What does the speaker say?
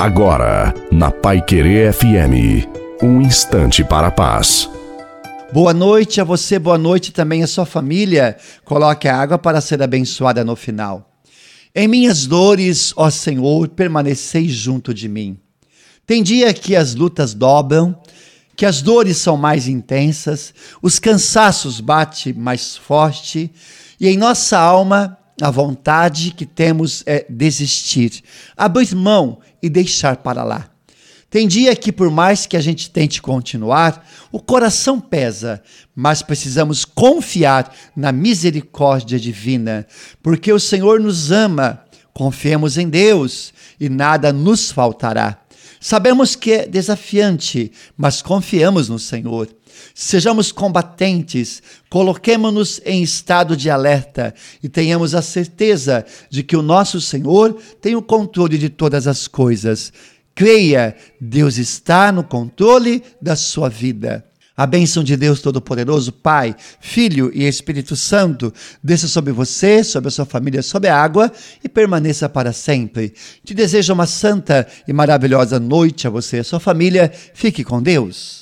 Agora, na Pai Querer FM, um instante para a paz. Boa noite a você, boa noite também a sua família. Coloque a água para ser abençoada no final. Em minhas dores, ó Senhor, permaneceis junto de mim. Tem dia que as lutas dobram, que as dores são mais intensas, os cansaços batem mais forte, e em nossa alma a vontade que temos é desistir, abrir mão e deixar para lá. Tem dia que, por mais que a gente tente continuar, o coração pesa, mas precisamos confiar na misericórdia divina, porque o Senhor nos ama. Confiemos em Deus e nada nos faltará. Sabemos que é desafiante, mas confiamos no Senhor. Sejamos combatentes, coloquemos-nos em estado de alerta e tenhamos a certeza de que o nosso Senhor tem o controle de todas as coisas. Creia, Deus está no controle da sua vida. A bênção de Deus Todo-Poderoso, Pai, Filho e Espírito Santo, desça sobre você, sobre a sua família, sobre a água e permaneça para sempre. Te desejo uma santa e maravilhosa noite a você e a sua família. Fique com Deus.